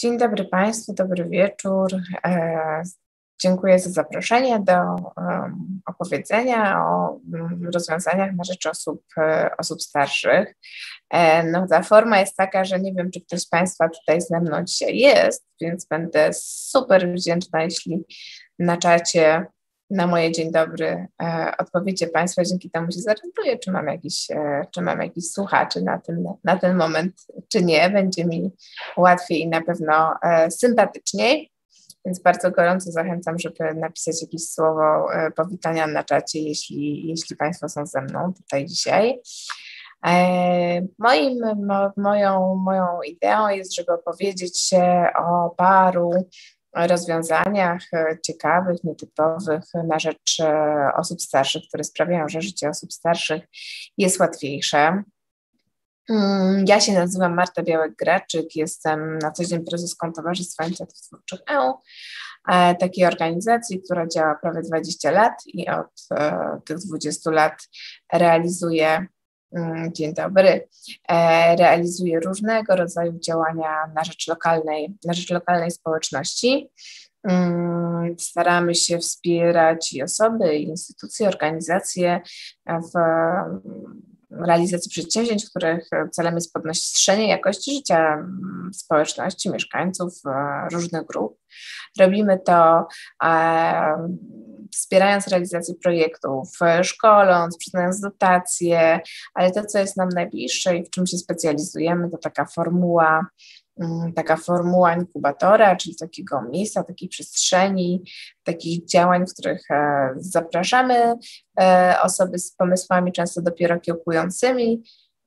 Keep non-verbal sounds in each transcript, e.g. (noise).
Dzień dobry Państwu, dobry wieczór. E, dziękuję za zaproszenie do opowiedzenia o rozwiązaniach na rzecz osób, e, osób starszych. E, no, ta forma jest taka, że nie wiem, czy ktoś z Państwa tutaj ze mną dzisiaj jest, więc będę super wdzięczna, jeśli na czacie na moje dzień dobry e, odpowiecie dzięki temu się zorientuję, czy mam jakiś, e, czy mam jakiś słuchaczy na ten, na ten moment, czy nie. Będzie mi łatwiej i na pewno e, sympatyczniej. Więc bardzo gorąco zachęcam, żeby napisać jakieś słowo e, powitania na czacie, jeśli, jeśli Państwo są ze mną tutaj dzisiaj. E, moim, mo, moją, moją ideą jest, żeby opowiedzieć się o paru rozwiązaniach e, ciekawych, nietypowych na rzecz e, osób starszych, które sprawiają, że życie osób starszych jest łatwiejsze. Mm, ja się nazywam Marta Białek-Graczyk, jestem na co dzień prezeską Towarzystwa Inicjatyw Twórczych EU, e, takiej organizacji, która działa prawie 20 lat i od tych 20 lat realizuje dzień dobry. E, realizuje różnego rodzaju działania na rzecz lokalnej, na rzecz lokalnej społeczności. Mm, staramy się wspierać i osoby, i instytucje, organizacje w realizacji przedsięwzięć, których celem jest podnoszenie jakości życia mm, społeczności, mieszkańców e, różnych grup. Robimy to e, wspierając realizację projektów, szkoląc, przyznając dotacje, ale to, co jest nam najbliższe i w czym się specjalizujemy, to taka formuła mm, taka formuła inkubatora, czyli takiego miejsca, takiej przestrzeni, takich działań, w których e, zapraszamy e, osoby z pomysłami, często dopiero kiełkującymi,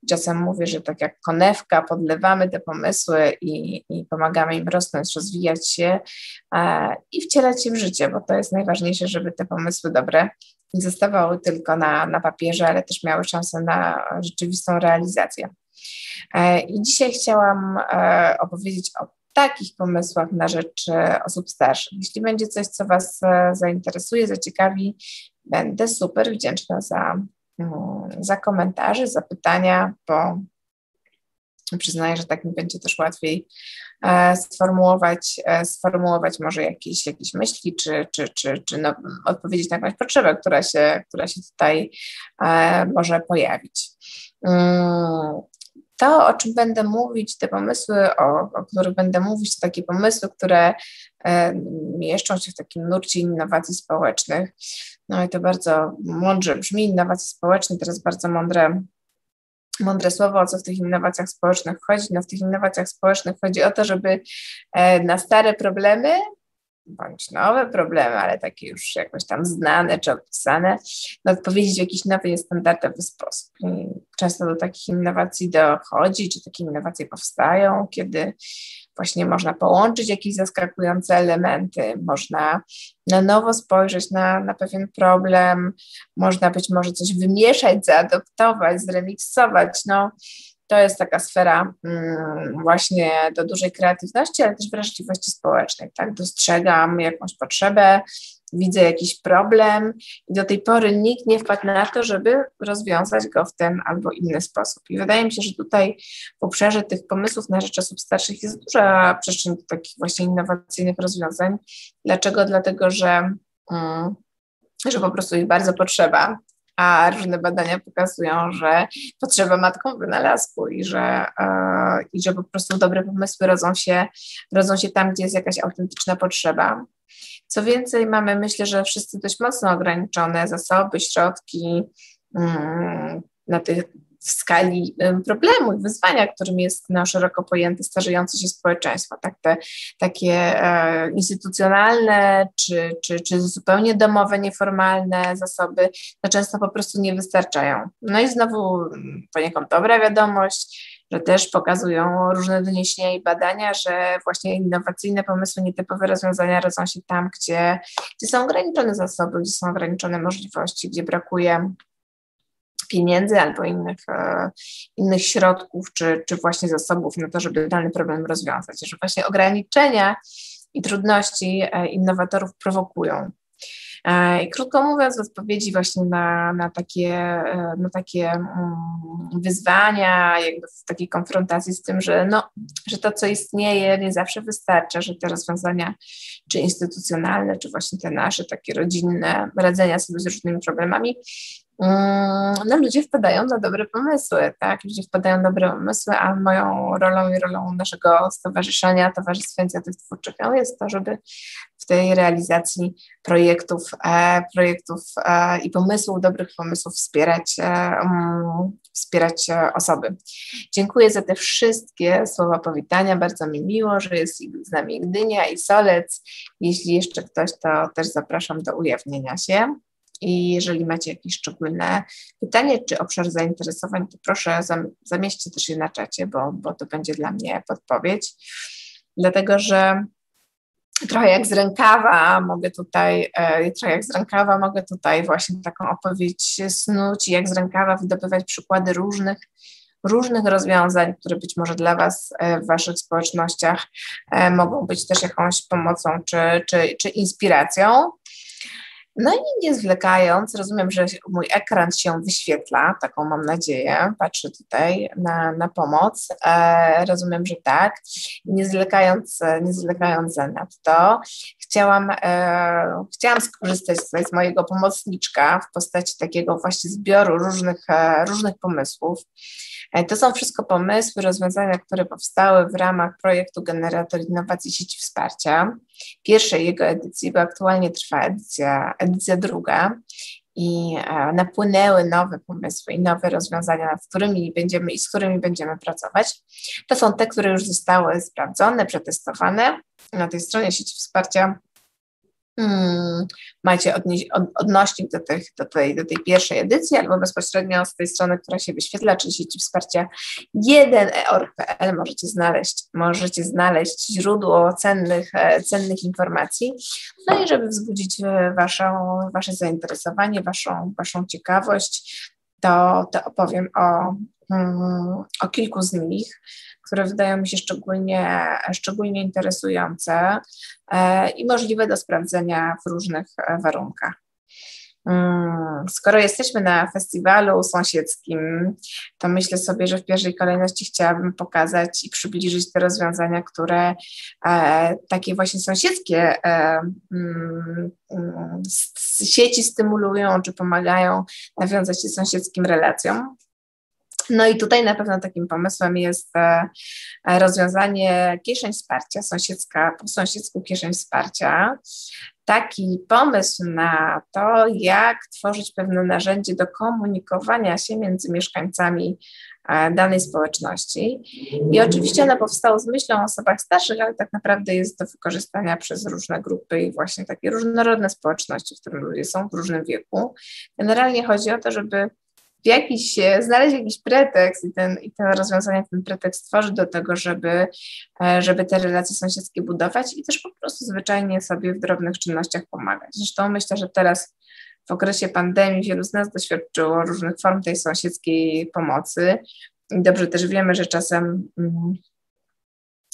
Czasem mówię, że tak jak konewka, podlewamy te pomysły i, i pomagamy im rosnąć, rozwijać się e, i wcielać się w życie, bo to jest najważniejsze, żeby te pomysły dobre nie zostawały tylko na, na papierze, ale też miały szansę na rzeczywistą realizację. E, I dzisiaj chciałam e, opowiedzieć o takich pomysłach na rzecz e, osób starszych. Jeśli będzie coś, co Was e, zainteresuje, zaciekawi, będę super wdzięczna za za komentarze, za pytania, bo przyznaję, że tak mi będzie też łatwiej e, sformułować, e, sformułować może jakieś, jakieś myśli, czy, czy, czy, czy no, odpowiedzieć na jakąś potrzebę, która się, która się tutaj e, może pojawić. Mm, to, o czym będę mówić, te pomysły, o, o których będę mówić, to takie pomysły, które mieszczą się w takim nurcie innowacji społecznych. No i to bardzo mądrze brzmi, innowacje społeczne, teraz bardzo mądre mądre słowo, o co w tych innowacjach społecznych chodzi. No w tych innowacjach społecznych chodzi o to, żeby e, na stare problemy bądź nowe problemy, ale takie już jakoś tam znane czy opisane, no odpowiedzieć w jakiś nowy, niestandardowy sposób. I często do takich innowacji dochodzi, czy takie innowacje powstają, kiedy właśnie można połączyć jakieś zaskakujące elementy, można na nowo spojrzeć na, na pewien problem, można być może coś wymieszać, zaadoptować, zremiksować. No, to jest taka sfera mm, właśnie do dużej kreatywności, ale też wrażliwości społecznej. Tak? Dostrzegam jakąś potrzebę, widzę jakiś problem i do tej pory nikt nie wpadł na to, żeby rozwiązać go w ten albo inny sposób. I wydaje mi się, że tutaj w obszarze tych pomysłów na rzecz osób starszych jest duża przestrzeń do takich właśnie innowacyjnych rozwiązań. Dlaczego? Dlatego, że, mm, że po prostu ich bardzo potrzeba a różne badania pokazują, że potrzeba matką wynalazku i że, e, i że po prostu dobre pomysły rodzą się, rodzą się tam, gdzie jest jakaś autentyczna potrzeba. Co więcej, mamy myślę, że wszyscy dość mocno ograniczone zasoby, środki mm, na tych w skali problemu i wyzwania, którym jest no, szeroko pojęte starzejące się społeczeństwo. Tak, te takie e, instytucjonalne czy, czy, czy zupełnie domowe, nieformalne zasoby no, często po prostu nie wystarczają. No i znowu poniekąd dobra wiadomość, że też pokazują różne doniesienia i badania, że właśnie innowacyjne pomysły, nietypowe rozwiązania rodzą się tam, gdzie, gdzie są ograniczone zasoby, gdzie są ograniczone możliwości, gdzie brakuje pieniędzy albo innych, e, innych środków, czy, czy właśnie zasobów na to, żeby dany problem rozwiązać. Że właśnie ograniczenia i trudności e, innowatorów prowokują. I krótko mówiąc, w odpowiedzi właśnie na, na takie, na takie mm, wyzwania, jakby w takiej konfrontacji z tym, że, no, że to, co istnieje, nie zawsze wystarcza, że te rozwiązania, czy instytucjonalne, czy właśnie te nasze takie rodzinne, radzenia sobie z różnymi problemami, no ludzie wpadają na dobre pomysły, tak? Ludzie wpadają na dobre pomysły, a moją rolą i rolą naszego stowarzyszenia, Towarzystwa Inicjatyw Twórczych jest to, żeby w tej realizacji projektów, e, projektów e, i pomysłów, dobrych pomysłów wspierać, e, um, wspierać osoby. Dziękuję za te wszystkie słowa powitania, bardzo mi miło, że jest z nami Gdynia i Solec. Jeśli jeszcze ktoś, to też zapraszam do ujawnienia się. I jeżeli macie jakieś szczególne pytanie czy obszar zainteresowań, to proszę zamieśćcie też je na czacie, bo, bo to będzie dla mnie podpowiedź. Dlatego, że trochę jak z rękawa mogę tutaj, e, trochę jak z rękawa mogę tutaj właśnie taką opowieść snuć i jak z rękawa wydobywać przykłady różnych różnych rozwiązań, które być może dla Was e, w Waszych społecznościach e, mogą być też jakąś pomocą czy, czy, czy inspiracją. No i nie zwlekając, rozumiem, że mój ekran się wyświetla, taką mam nadzieję, patrzę tutaj na, na pomoc, e, rozumiem, że tak. Nie zwlekając, nie zwlekając to, chciałam, e, chciałam skorzystać tutaj z mojego pomocniczka w postaci takiego właśnie zbioru różnych, e, różnych pomysłów. E, to są wszystko pomysły, rozwiązania, które powstały w ramach projektu Generator Innowacji Sieci Wsparcia, pierwszej jego edycji, bo aktualnie trwa edycja, edycja druga i e, napłynęły nowe pomysły i nowe rozwiązania, nad którymi będziemy i z którymi będziemy pracować. To są te, które już zostały sprawdzone, przetestowane na tej stronie sieci wsparcia hmm, macie odnieś, od, odnośnik do, tych, do, tej, do tej pierwszej edycji albo bezpośrednio z tej strony, która się wyświetla, czyli sieci wsparcia 1eorg.pl możecie znaleźć, możecie znaleźć źródło cennych, e, cennych informacji. No i żeby wzbudzić e, waszą, wasze zainteresowanie, waszą, waszą ciekawość, to, to opowiem o, mm, o kilku z nich które wydają mi się szczególnie, szczególnie interesujące e, i możliwe do sprawdzenia w różnych e, warunkach. Mm, skoro jesteśmy na festiwalu sąsiedzkim, to myślę sobie, że w pierwszej kolejności chciałabym pokazać i przybliżyć te rozwiązania, które e, takie właśnie sąsiedzkie e, mm, sieci stymulują czy pomagają nawiązać się sąsiedzkim relacjom. No i tutaj na pewno takim pomysłem jest e, rozwiązanie kieszeń wsparcia, sąsiedzka, po sąsiedzku kieszeń wsparcia. Taki pomysł na to, jak tworzyć pewne narzędzie do komunikowania się między mieszkańcami e, danej społeczności. I oczywiście ono powstało z myślą o osobach starszych, ale tak naprawdę jest do wykorzystania przez różne grupy i właśnie takie różnorodne społeczności, w których ludzie są w różnym wieku. Generalnie chodzi o to, żeby jakiś, znaleźć jakiś pretekst i ten, i ten rozwiązanie, ten pretekst tworzy do tego, żeby, e, żeby te relacje sąsiedzkie budować i też po prostu zwyczajnie sobie w drobnych czynnościach pomagać. Zresztą myślę, że teraz w okresie pandemii wielu z nas doświadczyło różnych form tej sąsiedzkiej pomocy. I dobrze też wiemy, że czasem mm,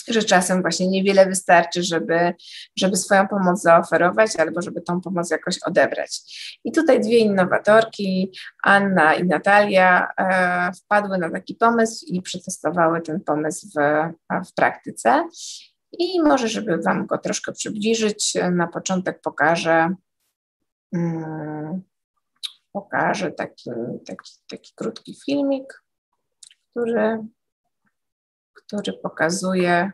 że czasem właśnie niewiele wystarczy, żeby, żeby swoją pomoc zaoferować albo żeby tą pomoc jakoś odebrać. I tutaj dwie innowatorki, Anna i Natalia, e, wpadły na taki pomysł i przetestowały ten pomysł w, w praktyce. I może, żeby Wam go troszkę przybliżyć, na początek pokażę, hmm, pokażę taki, taki, taki krótki filmik, który który pokazuje,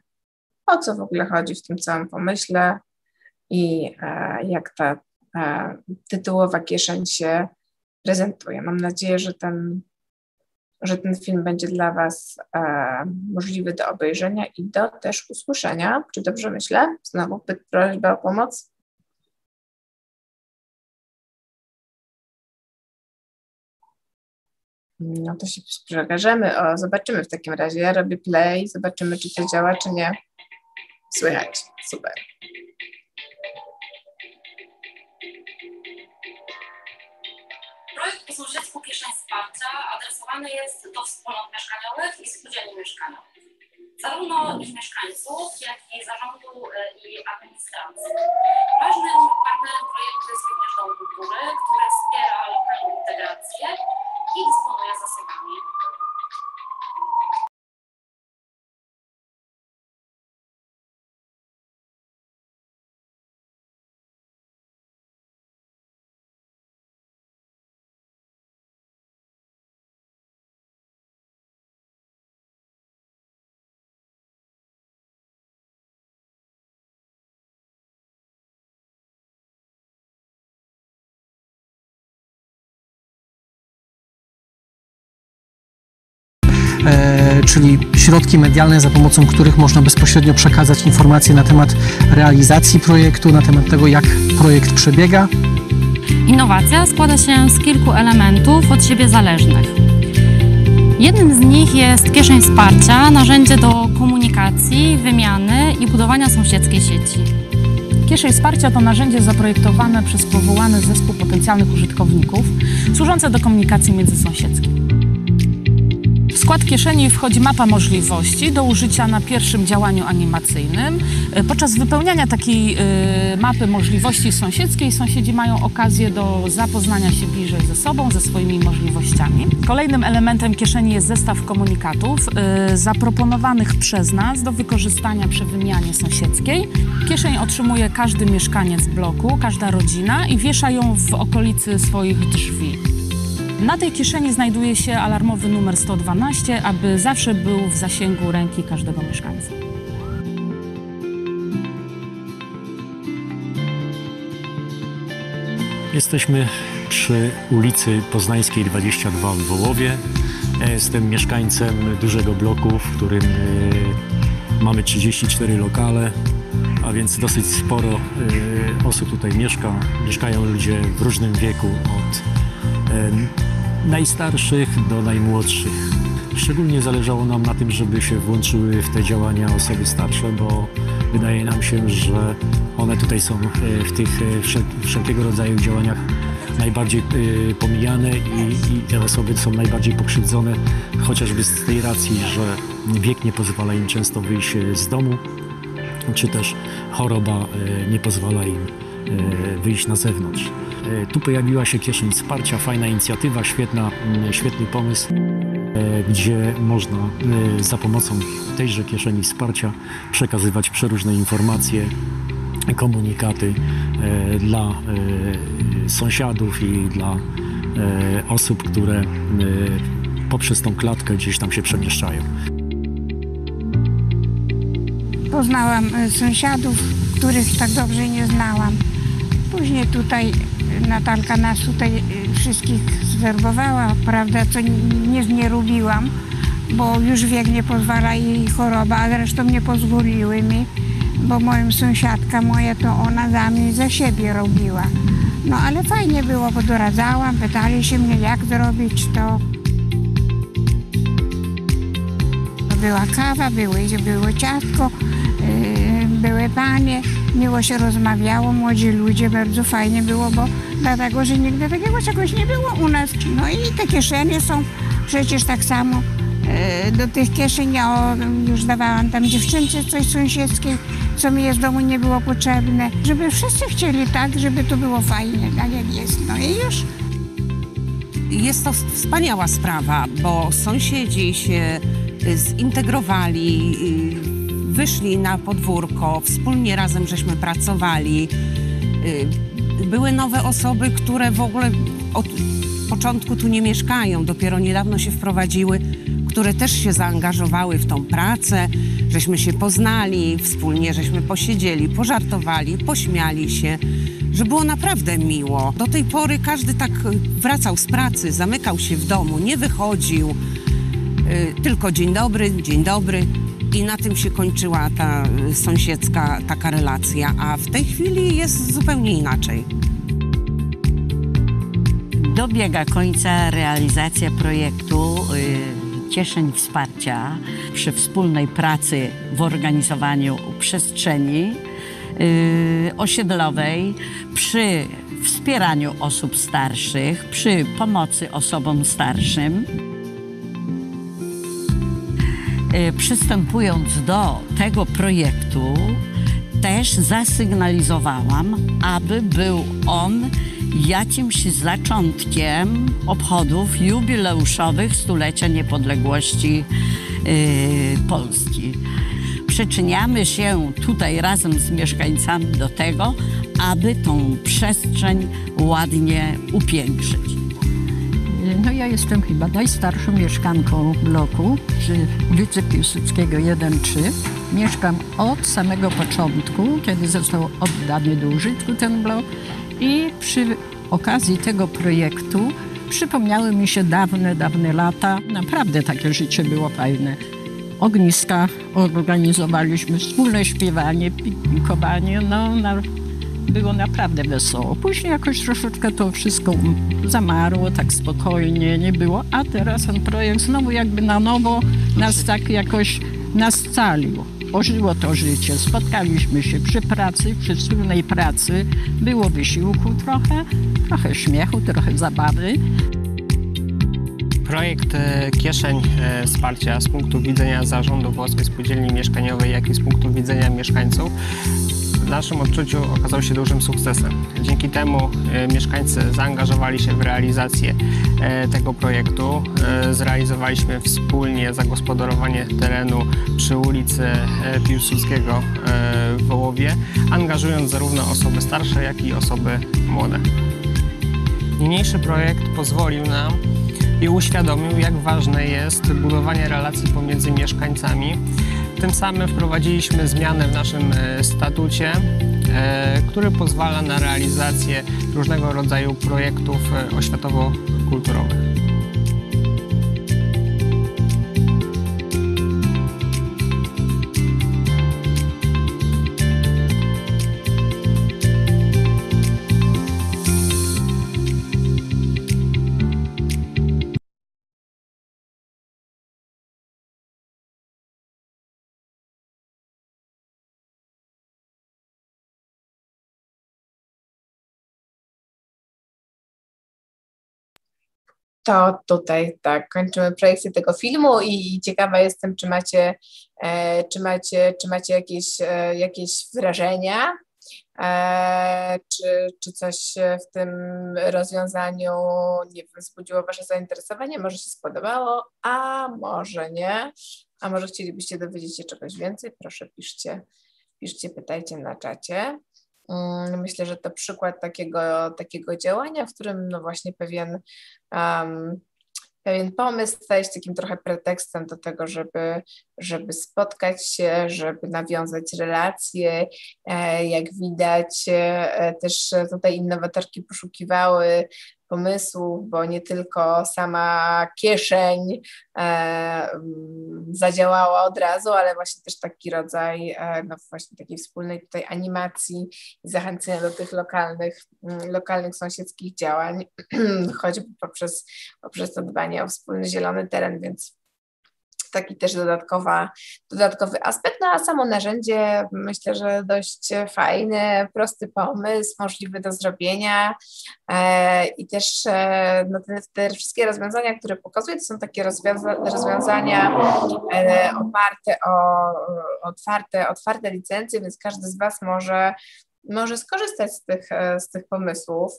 o co w ogóle chodzi w tym całym pomyśle i e, jak ta e, tytułowa kieszeń się prezentuje. Mam nadzieję, że ten, że ten film będzie dla Was e, możliwy do obejrzenia i do też usłyszenia. Czy dobrze myślę? Znowu prośba o pomoc. No to się przekażemy. O, zobaczymy w takim razie. Ja robię play, zobaczymy, czy to działa, czy nie. Słychać. Super. Projekt Posłużecku Kieszeń Wsparcia adresowany jest do wspólnot mieszkaniowych i spółdzielni mieszkaniowych. zarówno ich mieszkańców, jak i zarządu i administracji. Ważnym partnerem projektu jest również Dom Kultury, który wspiera lokalną integrację i dysponuje zasobami. e, czyli środki medialne, za pomocą których można bezpośrednio przekazać informacje na temat realizacji projektu, na temat tego, jak projekt przebiega. Innowacja składa się z kilku elementów od siebie zależnych. Jednym z nich jest kieszeń wsparcia, narzędzie do komunikacji, wymiany i budowania sąsiedzkiej sieci. Kieszeń Wsparcia to narzędzie zaprojektowane przez powołany zespół potencjalnych użytkowników, służące do komunikacji międzysąsiedzkiej. Skład kieszeni wchodzi mapa możliwości do użycia na pierwszym działaniu animacyjnym. E, Podczas wypełniania takiej e, mapy możliwości sąsiedzkiej sąsiedzi mają okazję do zapoznania się bliżej ze sobą, ze swoimi możliwościami. Kolejnym elementem kieszeni jest zestaw komunikatów e, zaproponowanych przez nas do wykorzystania przy wymianie sąsiedzkiej. Kieszeń otrzymuje każdy mieszkaniec bloku, każda rodzina i wiesza ją w okolicy swoich drzwi. Na tej kieszeni znajduje się alarmowy numer 112, aby zawsze był w zasięgu ręki każdego mieszkańca. Jesteśmy przy ulicy Poznańskiej 22 w Wołowie. Jestem mieszkańcem dużego bloku, w którym e, mamy 34 lokale, a więc dosyć sporo e, osób tutaj mieszka. Mieszkają ludzie w różnym wieku, od najstarszych do najmłodszych. Szczególnie zależało nam na tym, żeby się włączyły w te działania osoby starsze, bo wydaje nam się, że one tutaj są e, w tych e, wszel- wszelkiego rodzaju działaniach najbardziej e, pomijane i, te osoby są najbardziej pokrzywdzone, chociażby z tej racji, że wiek nie pozwala im często wyjść z domu, czy też choroba nie pozwala im wyjść na zewnątrz. E, Tu pojawiła się kieszeń wsparcia, fajna inicjatywa, świetna, świetny pomysł, e, gdzie można e, za pomocą tejże kieszeni wsparcia przekazywać przeróżne informacje, komunikaty e, dla e, sąsiadów i dla e, osób, które e, poprzez tą klatkę gdzieś tam się przemieszczają. Poznałam e, sąsiadów, których tak dobrze nie znałam. Później tutaj Natalka nas tutaj e, wszystkich zwerbowała, prawda, co nie, nie lubiłam, bo już wiek nie pozwala i choroba, a zresztą nie pozwoliły mi, bo moją sąsiadka moja to ona za mnie, za siebie robiła. No ale fajnie było, bo doradzałam, pytali się mnie jak zrobić to. Była kawa, były, było ciastko, yy, były panie, miło się rozmawiało, młodzi ludzie, bardzo fajnie było, bo dlatego, że nigdy takiego czegoś nie było u nas. No i te kieszenie są przecież tak samo. yy, Do tych kieszeni ja już dawałam tam dziewczynce coś sąsiedzkiej, co mi z domu nie było potrzebne. Żeby wszyscy chcieli tak, żeby to było fajnie, tak jak jest. No i już. Jest to wspaniała sprawa, bo sąsiedzi się y, zintegrowali, y, wyszli na podwórko, wspólnie razem żeśmy pracowali. Y, Były nowe osoby, które w ogóle od początku tu nie mieszkają, dopiero niedawno się wprowadziły, które też się zaangażowały w tą pracę, żeśmy się poznali, wspólnie żeśmy posiedzieli, pożartowali, pośmiali się, że było naprawdę miło. Do tej pory każdy tak y, wracał z pracy, zamykał się w domu, nie wychodził, y, tylko dzień dobry, dzień dobry. I na tym się kończyła ta y, sąsiedzka taka relacja, a w tej chwili jest zupełnie inaczej. Dobiega końca realizacja projektu y, Cieszeń Wsparcia przy wspólnej pracy w organizowaniu przestrzeni y, osiedlowej, przy wspieraniu osób starszych, przy pomocy osobom starszym. Przystępując do tego projektu, też zasygnalizowałam, aby był on jakimś zaczątkiem obchodów jubileuszowych stulecia niepodległości yy, Polski. Przyczyniamy się tutaj razem z mieszkańcami do tego, aby tą przestrzeń ładnie upiększyć. No ja jestem chyba najstarszą mieszkanką bloku przy ulicy Piłsudskiego 1-3. Mieszkam od samego początku, kiedy został oddany do użytku ten blok i przy okazji tego projektu przypomniały mi się dawne, dawne lata. Naprawdę takie życie było fajne. Ogniska organizowaliśmy, wspólne śpiewanie, piknikowanie, no było naprawdę wesoło. Później jakoś troszeczkę to wszystko zamarło, tak spokojnie nie było, a teraz ten projekt znowu jakby na nowo nas tak jakoś nas scalił. Ożyło to życie, spotkaliśmy się przy pracy, przy wspólnej pracy. Było wysiłku trochę, trochę śmiechu, trochę zabawy. Projekt e, Kieszeń e, Wsparcia z punktu widzenia zarządu Polskiej Spółdzielni Mieszkaniowej, jak i z punktu widzenia mieszkańców naszym odczuciu okazał się dużym sukcesem. Dzięki temu e, mieszkańcy zaangażowali się w realizację tego projektu. Zrealizowaliśmy wspólnie zagospodarowanie terenu przy ulicy Piłsudskiego w Wołowie, angażując zarówno osoby starsze, jak i osoby młode. Niniejszy projekt pozwolił nam i uświadomił, jak ważne jest budowanie relacji pomiędzy mieszkańcami. Tym samym wprowadziliśmy zmianę w naszym e, statucie, e, który pozwala na realizację różnego rodzaju projektów e, oświatowo-kulturowych. To tutaj tak kończymy projekcję tego filmu i ciekawa jestem, czy macie, e, czy macie, czy macie jakieś, e, jakieś wrażenia, e, czy, czy coś w tym rozwiązaniu nie wiem, wzbudziło Wasze zainteresowanie, może się spodobało, a może nie, a może chcielibyście dowiedzieć się czegoś więcej, proszę piszcie, piszcie, pytajcie na czacie. Mm, myślę, że to przykład takiego, takiego działania, w którym no właśnie pewien, um, pewien pomysł staje się takim trochę pretekstem do tego, żeby, żeby spotkać się, żeby nawiązać relacje. E, jak widać, e, też tutaj innowatorki poszukiwały pomysłów, bo nie tylko sama kieszeń e, mm, zadziałała od razu, ale właśnie też taki rodzaj e, no właśnie takiej wspólnej tutaj animacji i zachęcenia do tych lokalnych, mm, lokalnych sąsiedzkich działań, (clears throat) choćby poprzez, poprzez to dbanie o wspólny zielony teren, więc taki też dodatkowa, dodatkowy aspekt. No a samo narzędzie myślę, że dość fajny, prosty pomysł, możliwy do zrobienia e, i też e, no, te, te, wszystkie rozwiązania, które pokazuję, to są takie rozwiąza rozwiązania e, oparte o otwarte, otwarte licencje, więc każdy z Was może może skorzystać z tych, z tych pomysłów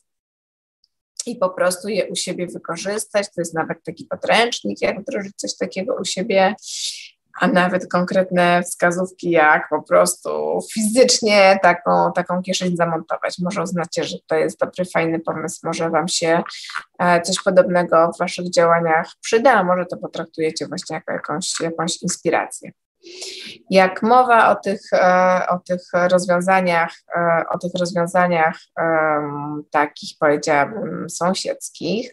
i po prostu je u siebie wykorzystać. To jest nawet taki podręcznik, jak wdrożyć coś takiego u siebie, a nawet konkretne wskazówki, jak po prostu fizycznie taką, taką kieszeń zamontować. Może uznacie, że to jest dobry, fajny pomysł, może Wam się e, coś podobnego w Waszych działaniach przyda, a może to potraktujecie właśnie jako jakąś, jakąś inspirację. Jak mowa o tych, e, o tych rozwiązaniach, e, o tych rozwiązaniach takich powiedziałabym sąsiedzkich,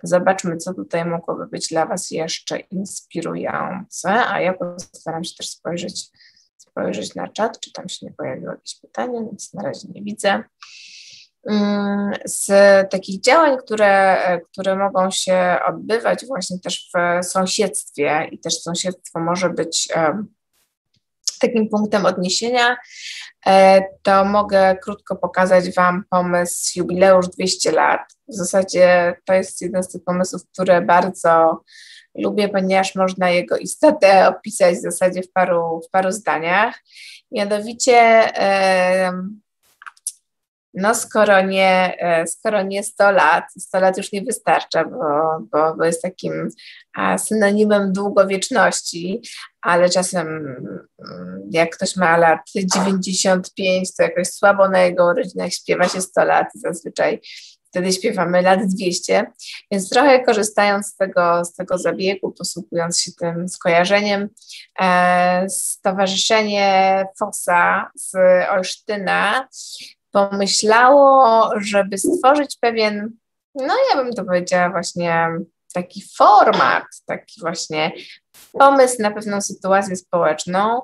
to zobaczmy, co tutaj mogłoby być dla Was jeszcze inspirujące, a ja postaram się też spojrzeć, spojrzeć na czat, czy tam się nie pojawiło jakieś pytanie, więc na razie nie widzę. Mm, z takich działań, które, które mogą się odbywać właśnie też w sąsiedztwie i też sąsiedztwo może być takim punktem odniesienia, e, to mogę krótko pokazać Wam pomysł Jubileusz 200 lat. W zasadzie to jest jeden z tych pomysłów, które bardzo lubię, ponieważ można jego istotę opisać w zasadzie w paru, w paru zdaniach. Mianowicie, no skoro nie, e, skoro nie 100 lat, 100 lat już nie wystarcza, bo, bo, bo jest takim synonimem długowieczności, ale czasem mm, jak ktoś ma lat 95, to jakoś słabo na jego urodzinach śpiewa się 100 lat zazwyczaj wtedy śpiewamy lat 200, więc trochę korzystając z tego, z tego zabiegu, posługując się tym skojarzeniem, e, Stowarzyszenie FOSA z Olsztyna pomyślało, żeby stworzyć pewien, no ja bym to powiedziała właśnie taki format, taki właśnie pomysł na pewną sytuację społeczną,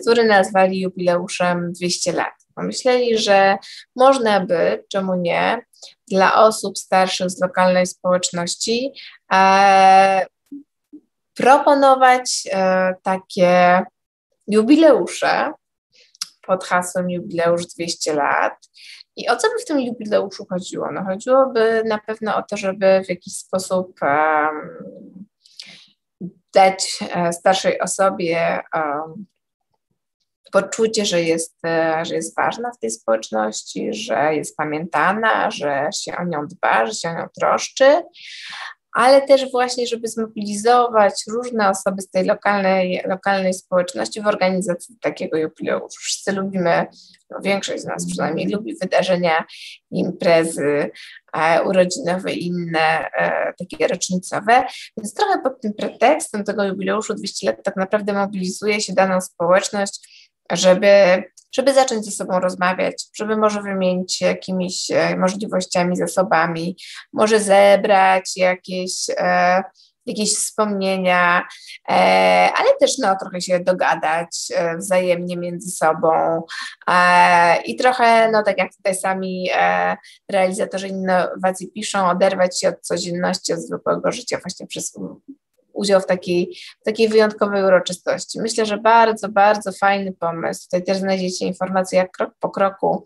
który nazwali jubileuszem 200 lat. Pomyśleli, że można by, czemu nie, dla osób starszych z lokalnej społeczności e, proponować e, takie jubileusze pod hasłem Jubileusz 200 lat. I o co by w tym jubileuszu chodziło? No chodziłoby na pewno o to, żeby w jakiś sposób um, dać e, starszej osobie um, poczucie, że jest, e, że jest ważna w tej społeczności, że jest pamiętana, że się o nią dba, że się o nią troszczy, ale też właśnie, żeby zmobilizować różne osoby z tej lokalnej, lokalnej społeczności w organizacji takiego jubileuszu. Wszyscy lubimy, no większość z nas przynajmniej lubi wydarzenia, imprezy e, urodzinowe i inne e, takie rocznicowe, więc trochę pod tym pretekstem tego jubileuszu 200 lat tak naprawdę mobilizuje się daną społeczność żeby, żeby zacząć ze sobą rozmawiać, żeby może wymienić się jakimiś e, możliwościami, zasobami, może zebrać jakieś, e, jakieś wspomnienia, e, ale też no, trochę się dogadać wzajemnie między sobą i trochę, no tak jak tutaj sami realizatorzy innowacji piszą, oderwać się od codzienności, od zwykłego życia właśnie przez udział w takiej, w takiej wyjątkowej uroczystości. Myślę, że bardzo, bardzo fajny pomysł. Tutaj też znajdziecie informacje, jak krok po kroku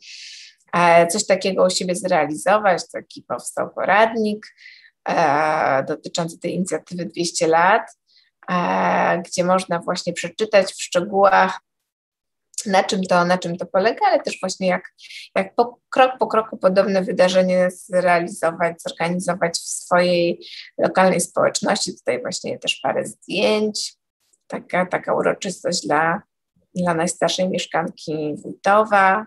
e, coś takiego u siebie zrealizować. Taki powstał poradnik e, dotyczący tej inicjatywy 200 lat, e, gdzie można właśnie przeczytać w szczegółach, na czym to, na czym to polega, ale też właśnie jak, jak po, krok po kroku podobne wydarzenie zrealizować, zorganizować w swojej lokalnej społeczności. Tutaj właśnie też parę zdjęć, taka, taka uroczystość dla, dla najstarszej mieszkanki Wójtowa.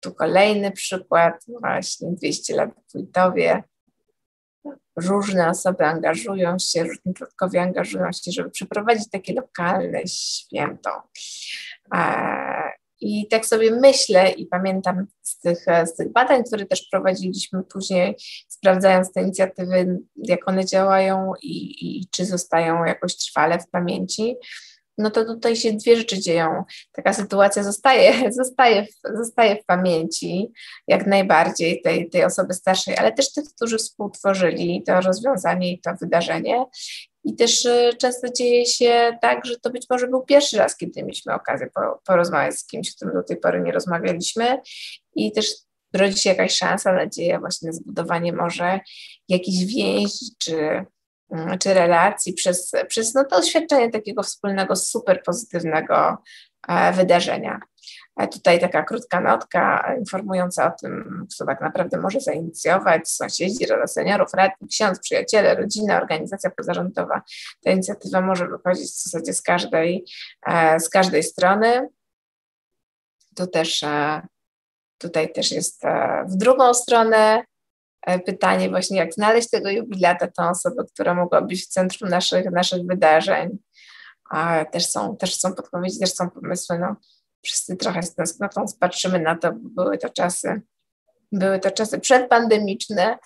Tu kolejny przykład, właśnie 200 lat w Wójtowie. Różne osoby angażują się, różni przodkowie angażują się, żeby przeprowadzić takie lokalne święto. I tak sobie myślę i pamiętam z tych, z tych badań, które też prowadziliśmy później, sprawdzając te inicjatywy, jak one działają i, i czy zostają jakoś trwale w pamięci, no to tutaj się dwie rzeczy dzieją. Taka sytuacja zostaje, (laughs) zostaje, w, zostaje w pamięci jak najbardziej tej, tej osoby starszej, ale też tych, którzy współtworzyli to rozwiązanie i to wydarzenie. I też y, często dzieje się tak, że to być może był pierwszy raz, kiedy mieliśmy okazję porozmawiać z kimś, z którym do tej pory nie rozmawialiśmy. I też rodzi się jakaś szansa, nadzieja właśnie na zbudowanie może jakichś więzi czy, czy relacji przez, przez no to doświadczenie takiego wspólnego, super pozytywnego e, wydarzenia. Tutaj taka krótka notka informująca o tym, kto tak naprawdę może zainicjować, sąsiedzi, rada seniorów, radni, ksiądz, przyjaciele, rodzina, organizacja pozarządowa. Ta inicjatywa może wychodzić w zasadzie z każdej, e, z każdej strony. Tu też, e, tutaj też jest e, w drugą stronę pytanie właśnie, jak znaleźć tego jubilata, tą osobę, która mogła być w centrum naszych, naszych wydarzeń. Też są, też są podpowiedzi, też są pomysły. No, wszyscy trochę z tęsknotą patrzymy na to, bo były to czasy, były to czasy przedpandemiczne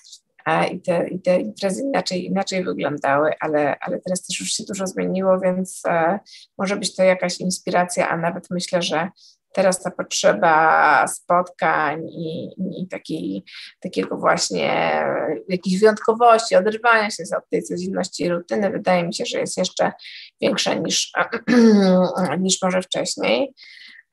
a i, te, i te imprezy inaczej, inaczej wyglądały, ale, ale teraz też już się dużo zmieniło, więc e, może być to jakaś inspiracja, a nawet myślę, że teraz ta potrzeba spotkań i, i takiej, takiego właśnie jakiejś wyjątkowości, oderwania się od tej codzienności i rutyny, wydaje mi się, że jest jeszcze większa niż, (clears throat) niż może wcześniej.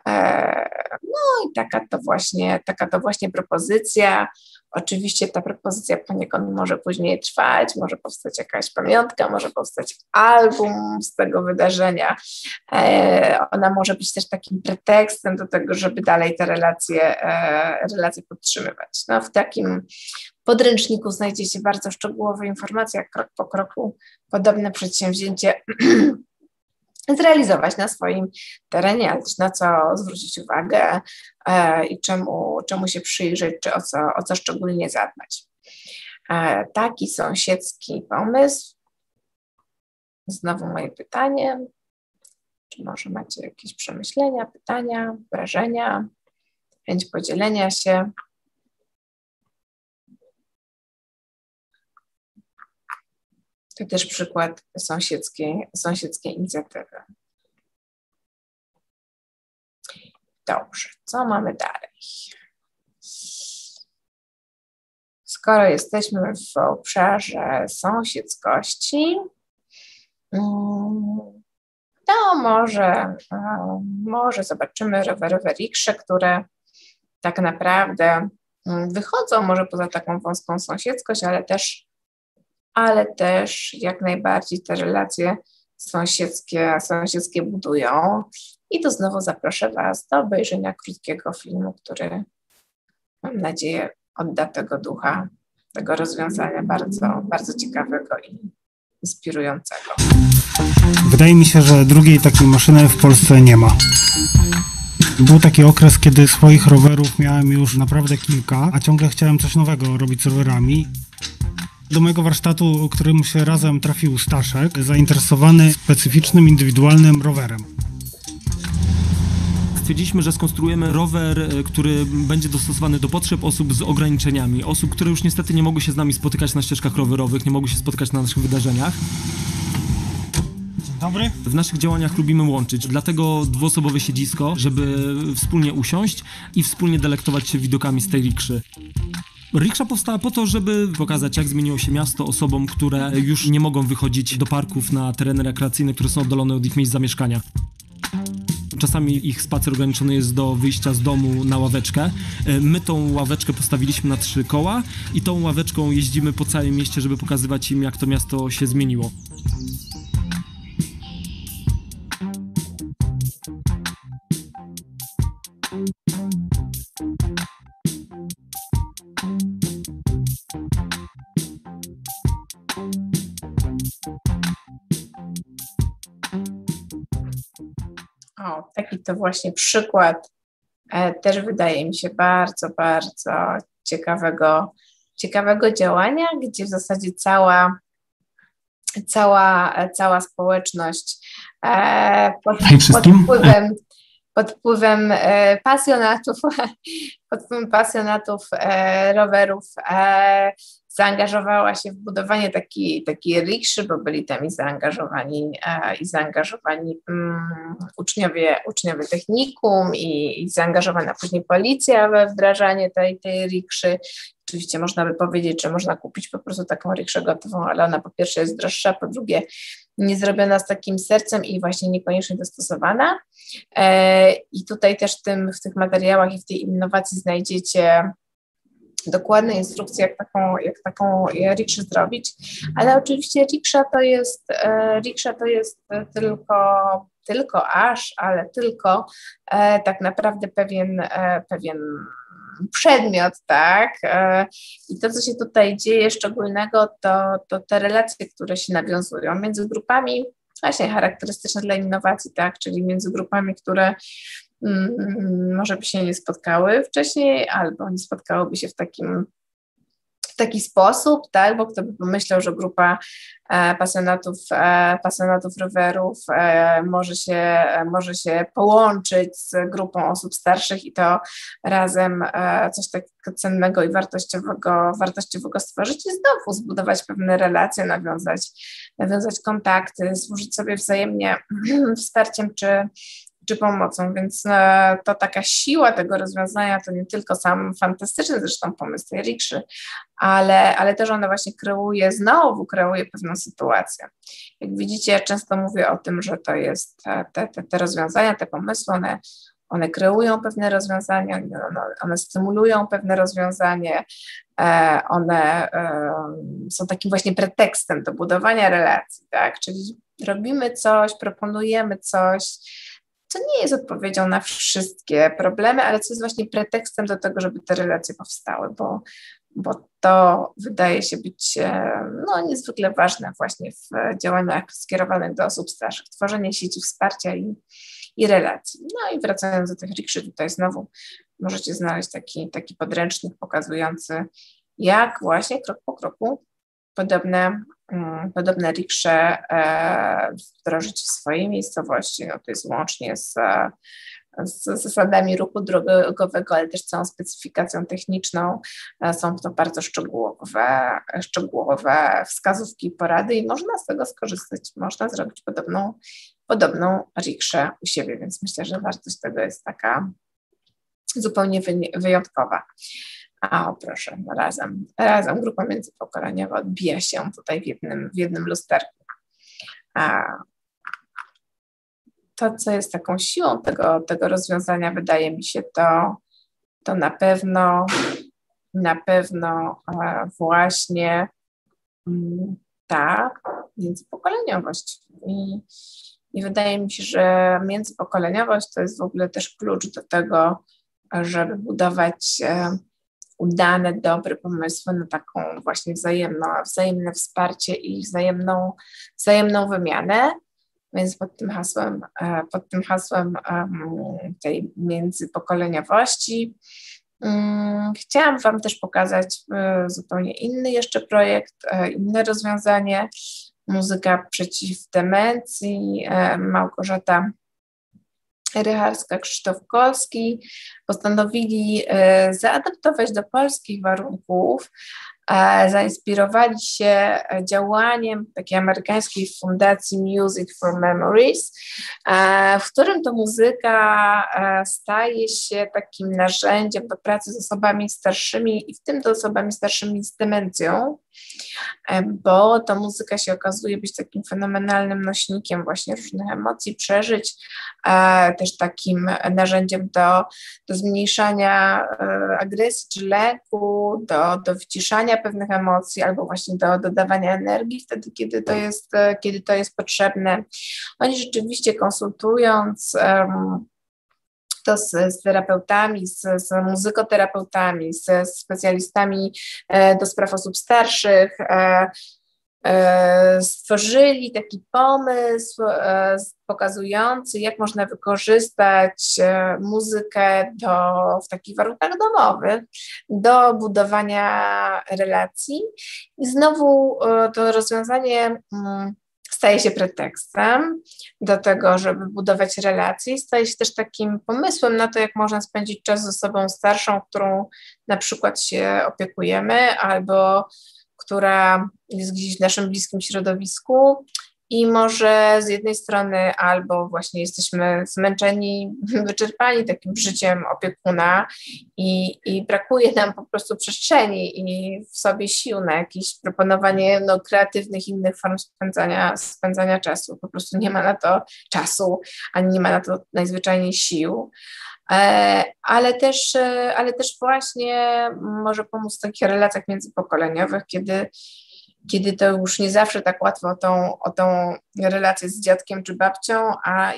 E, no i taka to właśnie, taka to właśnie propozycja. Oczywiście ta propozycja poniekąd może później trwać, może powstać jakaś pamiątka, może powstać album z tego wydarzenia. E, ona może być też takim pretekstem do tego, żeby dalej te relacje, e, relacje podtrzymywać. No, w takim podręczniku znajdziecie bardzo szczegółowe informacje, jak krok po kroku podobne przedsięwzięcie (clears throat) zrealizować na swoim terenie, ale też na co zwrócić uwagę e, i czemu, czemu się przyjrzeć, czy o co, o co szczególnie zadbać. E, taki sąsiedzki pomysł. Znowu moje pytanie. Czy może macie jakieś przemyślenia, pytania, wrażenia, chęć podzielenia się? To też przykład sąsiedzkiej, sąsiedzkiej inicjatywy. Dobrze, co mamy dalej? Skoro jesteśmy w obszarze sąsiedzkości, mm, to może, może zobaczymy rowerowe riksze, które tak naprawdę mm, wychodzą może poza taką wąską sąsiedzkość, ale też ale też jak najbardziej te relacje sąsiedzkie, sąsiedzkie budują. I tu znowu zaproszę Was do obejrzenia krótkiego filmu, który mam nadzieję odda tego ducha, tego rozwiązania bardzo, bardzo ciekawego i inspirującego. Wydaje mi się, że drugiej takiej maszyny w Polsce nie ma. Był taki okres, kiedy swoich rowerów miałem już naprawdę kilka, a ciągle chciałem coś nowego robić z rowerami do mojego warsztatu, którym się razem trafił Staszek, zainteresowany specyficznym, indywidualnym rowerem. Stwierdziliśmy, że skonstruujemy rower, e, który będzie dostosowany do potrzeb osób z ograniczeniami, osób, które już niestety nie mogły się z nami spotykać na ścieżkach rowerowych, nie mogły się spotykać na naszych wydarzeniach. Dzień dobry. W naszych działaniach lubimy łączyć, dlatego dwuosobowe siedzisko, żeby wspólnie usiąść i wspólnie delektować się widokami z tej rikszy. Riksza powstała po to, żeby pokazać, jak zmieniło się miasto osobom, które już nie mogą wychodzić do parków na tereny rekreacyjne, które są oddalone od ich miejsc zamieszkania. Czasami ich spacer ograniczony jest do wyjścia z domu na ławeczkę. My tą ławeczkę postawiliśmy na trzy koła i tą ławeczką jeździmy po całym mieście, żeby pokazywać im, jak to miasto się zmieniło. To właśnie przykład e, też wydaje mi się bardzo, bardzo ciekawego, ciekawego działania, gdzie w zasadzie cała, cała, cała społeczność e, pod, pod wpływem pod wpływem e, pasjonatów, (laughs) pod wpływem pasjonatów rowerów zaangażowała się w budowanie takiej, takiej rikszy, bo byli tam i zaangażowani, e, i zaangażowani um, uczniowie, uczniowie technikum i, i zaangażowana później policja we wdrażanie tej, tej rikszy. Oczywiście można by powiedzieć, że można kupić po prostu taką rikszę gotową, ale ona po pierwsze jest droższa, po drugie nie zrobiona z takim sercem i właśnie niekoniecznie dostosowana. E, I tutaj też tym, w tych materiałach i w tej innowacji znajdziecie dokładne instrukcje, jak taką, jak taką rikszę zrobić, ale oczywiście riksza to jest, e, riksza to jest tylko, tylko aż, ale tylko e, tak naprawdę pewien, e, pewien przedmiot, tak? I to, co się tutaj dzieje szczególnego, to, to te relacje, które się nawiązują między grupami, właśnie charakterystyczne dla innowacji, tak? Czyli między grupami, które może by się nie spotkały wcześniej, albo nie spotkałyby się w takim w taki sposób, tak, bo kto by pomyślał, że grupa e, pasjonatów, e, pasjonatów rowerów e, może, się, może się połączyć z grupą osób starszych i to razem e, coś takiego cennego i wartościowego, wartościowego stworzyć i znowu zbudować pewne relacje, nawiązać, nawiązać kontakty, służyć sobie wzajemnie (clears throat) wsparciem czy czy pomocą, więc to taka siła tego rozwiązania to nie tylko sam fantastyczny zresztą pomysł tej rikszy, ale, ale też ona właśnie kreuje, znowu kreuje pewną sytuację. Jak widzicie, ja często mówię o tym, że to jest te, te, te rozwiązania, te pomysły, one one kreują pewne rozwiązania, one, one stymulują pewne rozwiązanie, e, one e, są takim właśnie pretekstem do budowania relacji, tak? Czyli robimy coś, proponujemy coś, co nie jest odpowiedzią na wszystkie problemy, ale co jest właśnie pretekstem do tego, żeby te relacje powstały, bo, bo to wydaje się być e, no, niezwykle ważne właśnie w działaniach skierowanych do osób starszych, tworzenie sieci wsparcia i, i relacji. No i wracając do tych rikszy, tutaj znowu możecie znaleźć taki, taki podręcznik pokazujący, jak właśnie krok po kroku podobne, um, podobne riksze e, wdrożyć w swojej miejscowości. No to jest łącznie z, z zasadami ruchu drogowego, ale też całą specyfikacją techniczną. E, są to bardzo szczegółowe, szczegółowe wskazówki porady i można z tego skorzystać. Można zrobić podobną podobną rikszę u siebie, więc myślę, że wartość tego jest taka zupełnie wyjątkowa. A o proszę, razem, razem grupa międzypokoleniowa odbija się tutaj w jednym, w jednym lusterku. A to, co jest taką siłą tego, tego rozwiązania, wydaje mi się, to, to na pewno, na pewno e, właśnie mm, ta międzypokoleniowość. I, i wydaje mi się, że międzypokoleniowość to jest w ogóle też klucz do tego, żeby budować e, udane, dobre pomysły na taką właśnie wzajemną, wzajemne wsparcie i wzajemną, wzajemną wymianę. Więc pod tym hasłem, e, pod tym hasłem tej międzypokoleniowości mm, chciałam Wam też pokazać e, zupełnie inny jeszcze projekt, inne rozwiązanie, muzyka przeciw demencji, e, Małgorzata Rycharska, Krzysztof Kolski postanowili e, zaadaptować do polskich warunków E, zainspirowali się e, działaniem takiej amerykańskiej fundacji Music for Memories, e, w którym to muzyka staje się takim narzędziem do pracy z osobami starszymi i w tym z osobami starszymi z demencją, bo ta muzyka się okazuje być takim fenomenalnym nośnikiem właśnie różnych emocji, przeżyć, też takim narzędziem do, do zmniejszania agresji czy lęku, do, do wyciszania pewnych emocji albo właśnie do dodawania energii wtedy, kiedy to jest, e, kiedy to jest potrzebne. Oni rzeczywiście konsultując to z, z, terapeutami, z, z muzykoterapeutami, z, specjalistami e, do spraw osób starszych, e, E, stworzyli taki pomysł e, pokazujący, jak można wykorzystać e, muzykę do, w takich warunkach domowych do budowania relacji. I znowu to rozwiązanie mm, staje się pretekstem do tego, żeby budować relacje, staje się też takim pomysłem na to, jak można spędzić czas z osobą starszą, którą na przykład się opiekujemy, albo która jest gdzieś w naszym bliskim środowisku i może z jednej strony albo właśnie jesteśmy zmęczeni, (laughs) wyczerpani takim życiem opiekuna i, i brakuje nam po prostu przestrzeni i w sobie sił na jakieś proponowanie no, kreatywnych innych form spędzania, spędzania czasu. Po prostu nie ma na to czasu, ani nie ma na to najzwyczajniej sił. E, ale też, e, ale też właśnie może pomóc w takich relacjach międzypokoleniowych, kiedy, kiedy to już nie zawsze tak łatwo o tą, o tą relację z dziadkiem czy babcią, a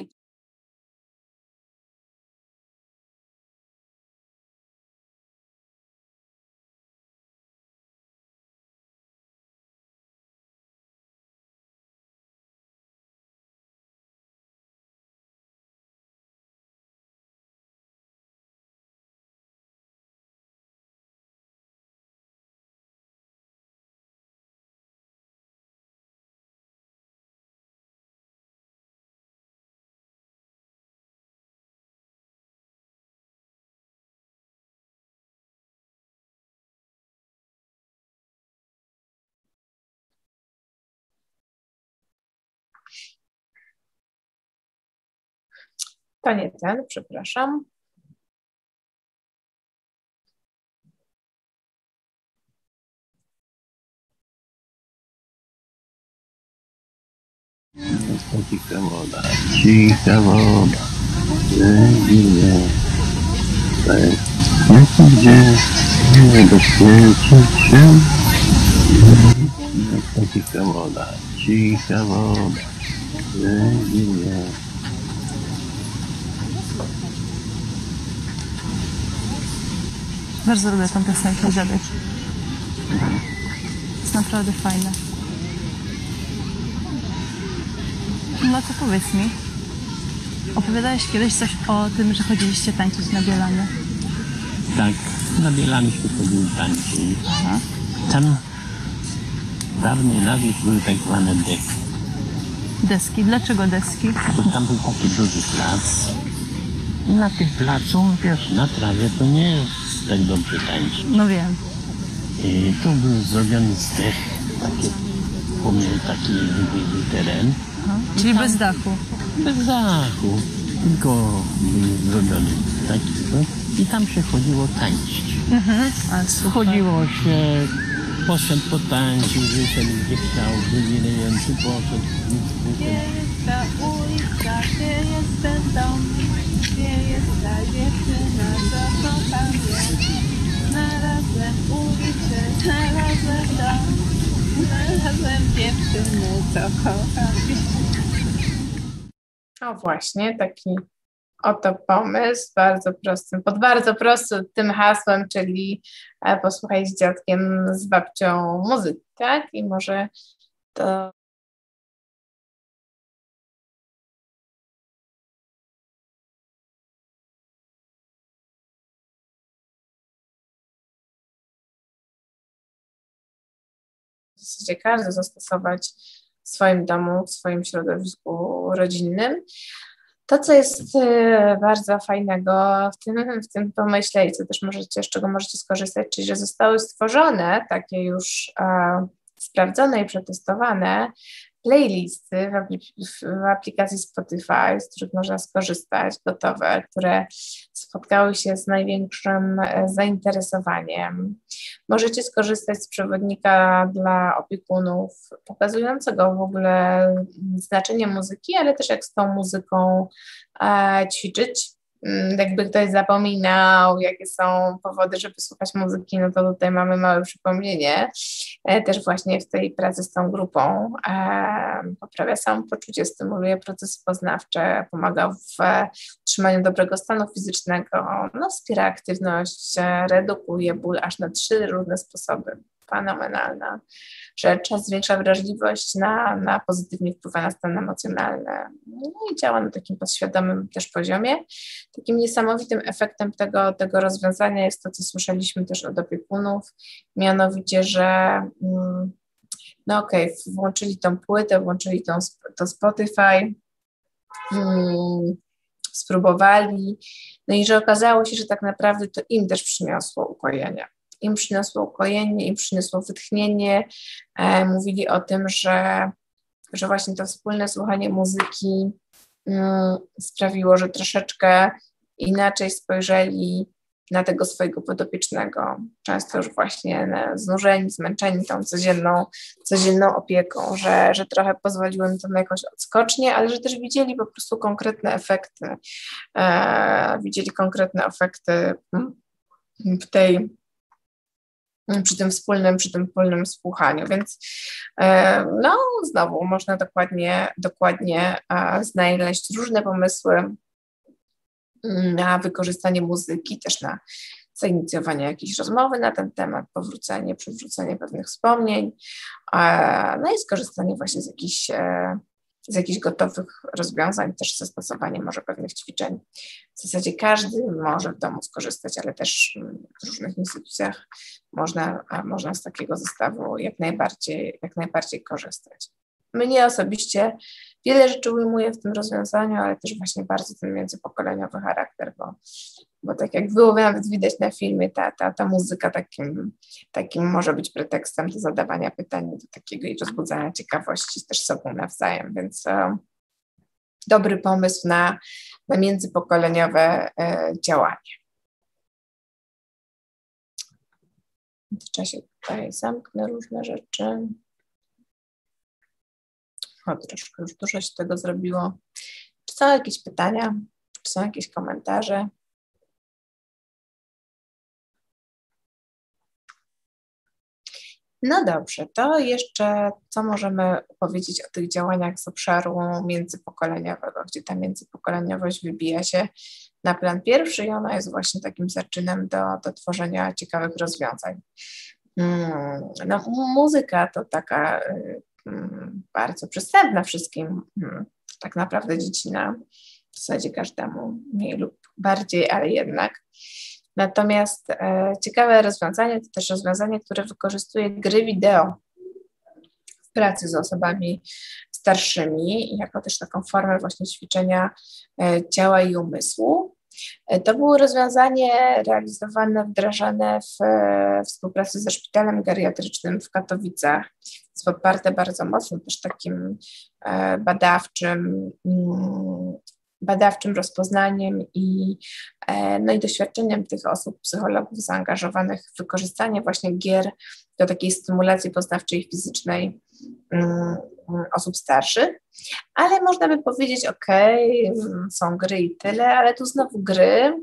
To nie ten, przepraszam. Cicha woda, cicha woda, ginie. Gdzie nie bezpieczyć się? Cicha woda, cicha woda, ginie. Bardzo lubię tą piosenkę Dziadek. Jest naprawdę fajne. No to powiedz mi, opowiadałeś kiedyś coś o tym, że chodziliście tańczyć na Bielanie. Tak, na Bielanie się chodził tańczyć. Tam dawniej nawet były tak zwane deski. Deski. Dlaczego deski? Bo tam był taki duży plac. Na tym placu, wiesz, na trawie to nie jest tak dobrze tańczyć. No wiem. I tu był zrobiony zdech, taki wybiegły teren. Aha. Czyli bez dachu. Bez dachu, tylko był zrobiony taki, no, i tam się chodziło tańczyć. Mhm. A. Chodziło się, poszedł potańczył, wyszedł gdzie chciał, wyginający poszedł, wyszedł. ta ulica, gdzie jest ten dom, gdzie jest ta dziewczyna, co kocham je. Znalazłem ulicę, znalazłem dom, znalazłem dziewczynę, co kocham. O właśnie, taki oto pomysł, bardzo prostym, pod bardzo prostym tym hasłem, czyli e, posłuchaj z dziadkiem, z babcią muzyki, tak? I może to zasadzie każdy zastosować w swoim domu, w swoim środowisku rodzinnym. To, co jest e, bardzo fajnego w tym, w tym pomyśle i co też możecie, z czego możecie skorzystać, czyli że zostały stworzone takie już e, sprawdzone i przetestowane playlisty w, aplik- w aplikacji Spotify, z których można skorzystać, gotowe, które spotkały się z największym e, zainteresowaniem. Możecie skorzystać z przewodnika dla opiekunów, pokazującego w ogóle znaczenie muzyki, ale też jak z tą muzyką e, ćwiczyć. Mm, Jakby ktoś zapominał, jakie są powody, żeby słuchać muzyki, no to tutaj mamy małe przypomnienie. E, Też właśnie w tej pracy z tą grupą e, poprawia samopoczucie, stymuluje procesy poznawcze, pomaga w e, utrzymaniu dobrego stanu fizycznego, no, wspiera aktywność, e, redukuje ból aż na trzy różne sposoby. Fenomenalna rzecz, a zwiększa wrażliwość na, na pozytywnie wpływa na stan emocjonalny. No i działa na takim podświadomym też poziomie. Takim niesamowitym efektem tego, tego rozwiązania jest to, co słyszeliśmy też od opiekunów, mianowicie, że mm, no okej, okay, włączyli tą płytę, włączyli tą, to Spotify, mm, spróbowali, no i że okazało się, że tak naprawdę to im też przyniosło ukojenie. Im przyniosło ukojenie, im przyniosło wytchnienie. E, mówili o tym, że, że właśnie to wspólne słuchanie muzyki mm, sprawiło, że troszeczkę inaczej spojrzeli na tego swojego podopiecznego, często już właśnie znużeni, zmęczeni tą codzienną, codzienną opieką, że, że trochę pozwoliło im to na jakąś odskocznię, ale że też widzieli po prostu konkretne efekty, e, widzieli konkretne efekty w tej przy tym wspólnym, przy tym wspólnym słuchaniu, więc e, no znowu można dokładnie, dokładnie e, znaleźć różne pomysły na wykorzystanie muzyki, też na zainicjowanie jakiejś rozmowy na ten temat, powrócenie, przywrócenie pewnych wspomnień, no i skorzystanie właśnie z jakichś, z jakichś gotowych rozwiązań, też zastosowanie może pewnych ćwiczeń. W zasadzie każdy może w domu skorzystać, ale też w różnych instytucjach można, można z takiego zestawu jak najbardziej, jak najbardziej korzystać. Mnie osobiście wiele rzeczy ujmuje w tym rozwiązaniu, ale też właśnie bardzo ten międzypokoleniowy charakter, bo, bo tak jak było nawet widać na filmie, ta, ta, ta muzyka takim, takim może być pretekstem do zadawania pytań, do takiego i rozbudzania ciekawości też sobą nawzajem, więc e, dobry pomysł na, na międzypokoleniowe e, działanie. W czasie tutaj zamknę różne rzeczy. O, troszkę już dużo się tego zrobiło. Czy są jakieś pytania? Czy są jakieś komentarze? No dobrze, to jeszcze co możemy powiedzieć o tych działaniach z obszaru międzypokoleniowego, gdzie ta międzypokoleniowość wybija się na plan pierwszy i ona jest właśnie takim zaczynem do, do tworzenia ciekawych rozwiązań. Mm, no, muzyka to taka mm, bardzo przystępna wszystkim, mm, tak naprawdę dziedzina, w zasadzie każdemu mniej lub bardziej, ale jednak. Natomiast e, ciekawe rozwiązanie to też rozwiązanie, które wykorzystuje gry wideo w pracy z osobami starszymi, jako też taką formę właśnie ćwiczenia e, ciała i umysłu. E, to było rozwiązanie realizowane, wdrażane w e, współpracy ze szpitalem geriatrycznym w Katowicach. Jest poparte bardzo mocno też takim e, badawczym mm, badawczym rozpoznaniem i, e, no i doświadczeniem tych osób, psychologów zaangażowanych w wykorzystanie właśnie gier do takiej stymulacji poznawczej fizycznej um, osób starszych. Ale można by powiedzieć, ok, są gry i tyle, ale tu znowu gry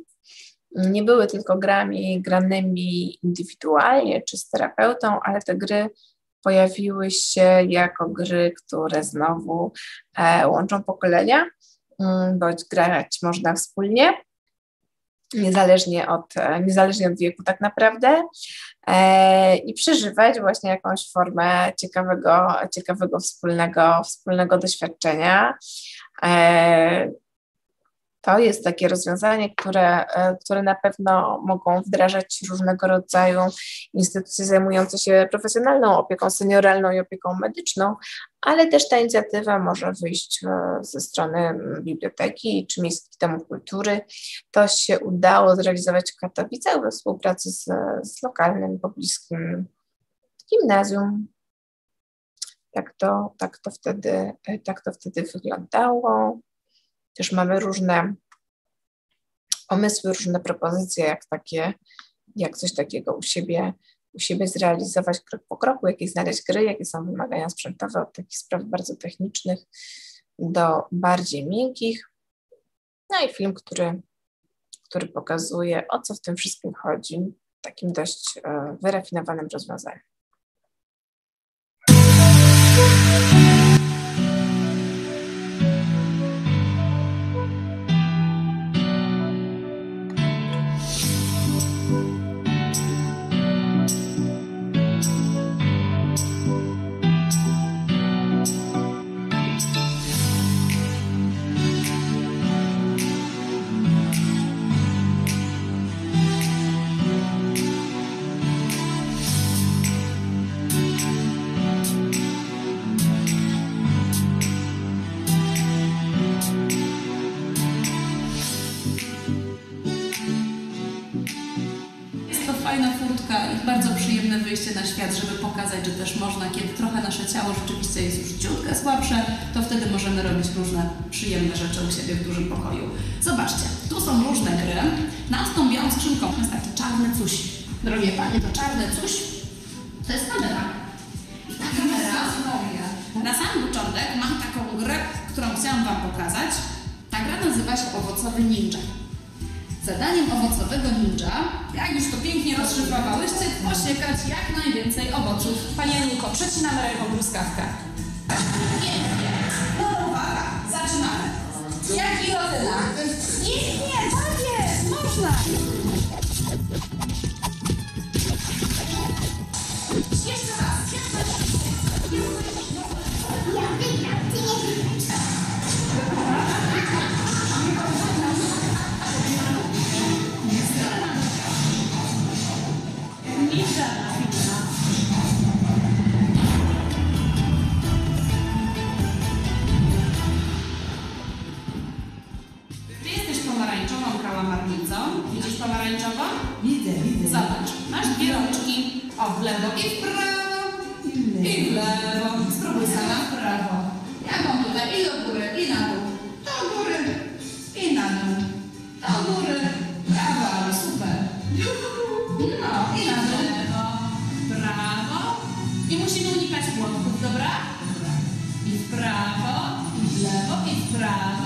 nie były tylko grami granymi indywidualnie czy z terapeutą, ale te gry pojawiły się jako gry, które znowu e, łączą pokolenia Mm, bądź grać można wspólnie, niezależnie od, niezależnie od wieku tak naprawdę e, i przeżywać właśnie jakąś formę ciekawego, ciekawego wspólnego, wspólnego doświadczenia. E, to jest takie rozwiązanie, które, e, które na pewno mogą wdrażać różnego rodzaju instytucje zajmujące się profesjonalną opieką senioralną i opieką medyczną, ale też ta inicjatywa może wyjść e, ze strony biblioteki czy miejskich domów kultury. To się udało zrealizować w Katowicach we współpracy z, z lokalnym, pobliskim gimnazjum. Tak to, tak, to wtedy, tak to wtedy wyglądało. Też mamy różne pomysły, różne propozycje, jak takie, jak coś takiego u siebie, u siebie zrealizować krok po kroku, jakie znaleźć gry, jakie są wymagania sprzętowe od takich spraw bardzo technicznych do bardziej miękkich. No i film, który, który pokazuje, o co w tym wszystkim chodzi, takim dość e, wyrafinowanym rozwiązaniem. Na świat, żeby pokazać, że też można, kiedy trochę nasze ciało rzeczywiście jest już ciutkę słabsze, to wtedy możemy robić różne przyjemne rzeczy u siebie w dużym pokoju. Zobaczcie, tu są różne gry. Nad tą białą skrzynką jest taki czarny coś. Drogie Panie, to czarne coś to jest kamera. I ta kamera, na sam początek mam taką grę, którą chciałam Wam pokazać. Ta gra nazywa się Owocowy Ninja. Zadaniem owocowego ninja, jak już to pięknie rozszyfrowałyście, posiekać jak najwięcej owoców. Pani Aniko, przecinamy ręką truskawkę. Pięknie. No uwaga, zaczynamy. Jak gilotyna. Nie, nie, tak jest, można. nuestra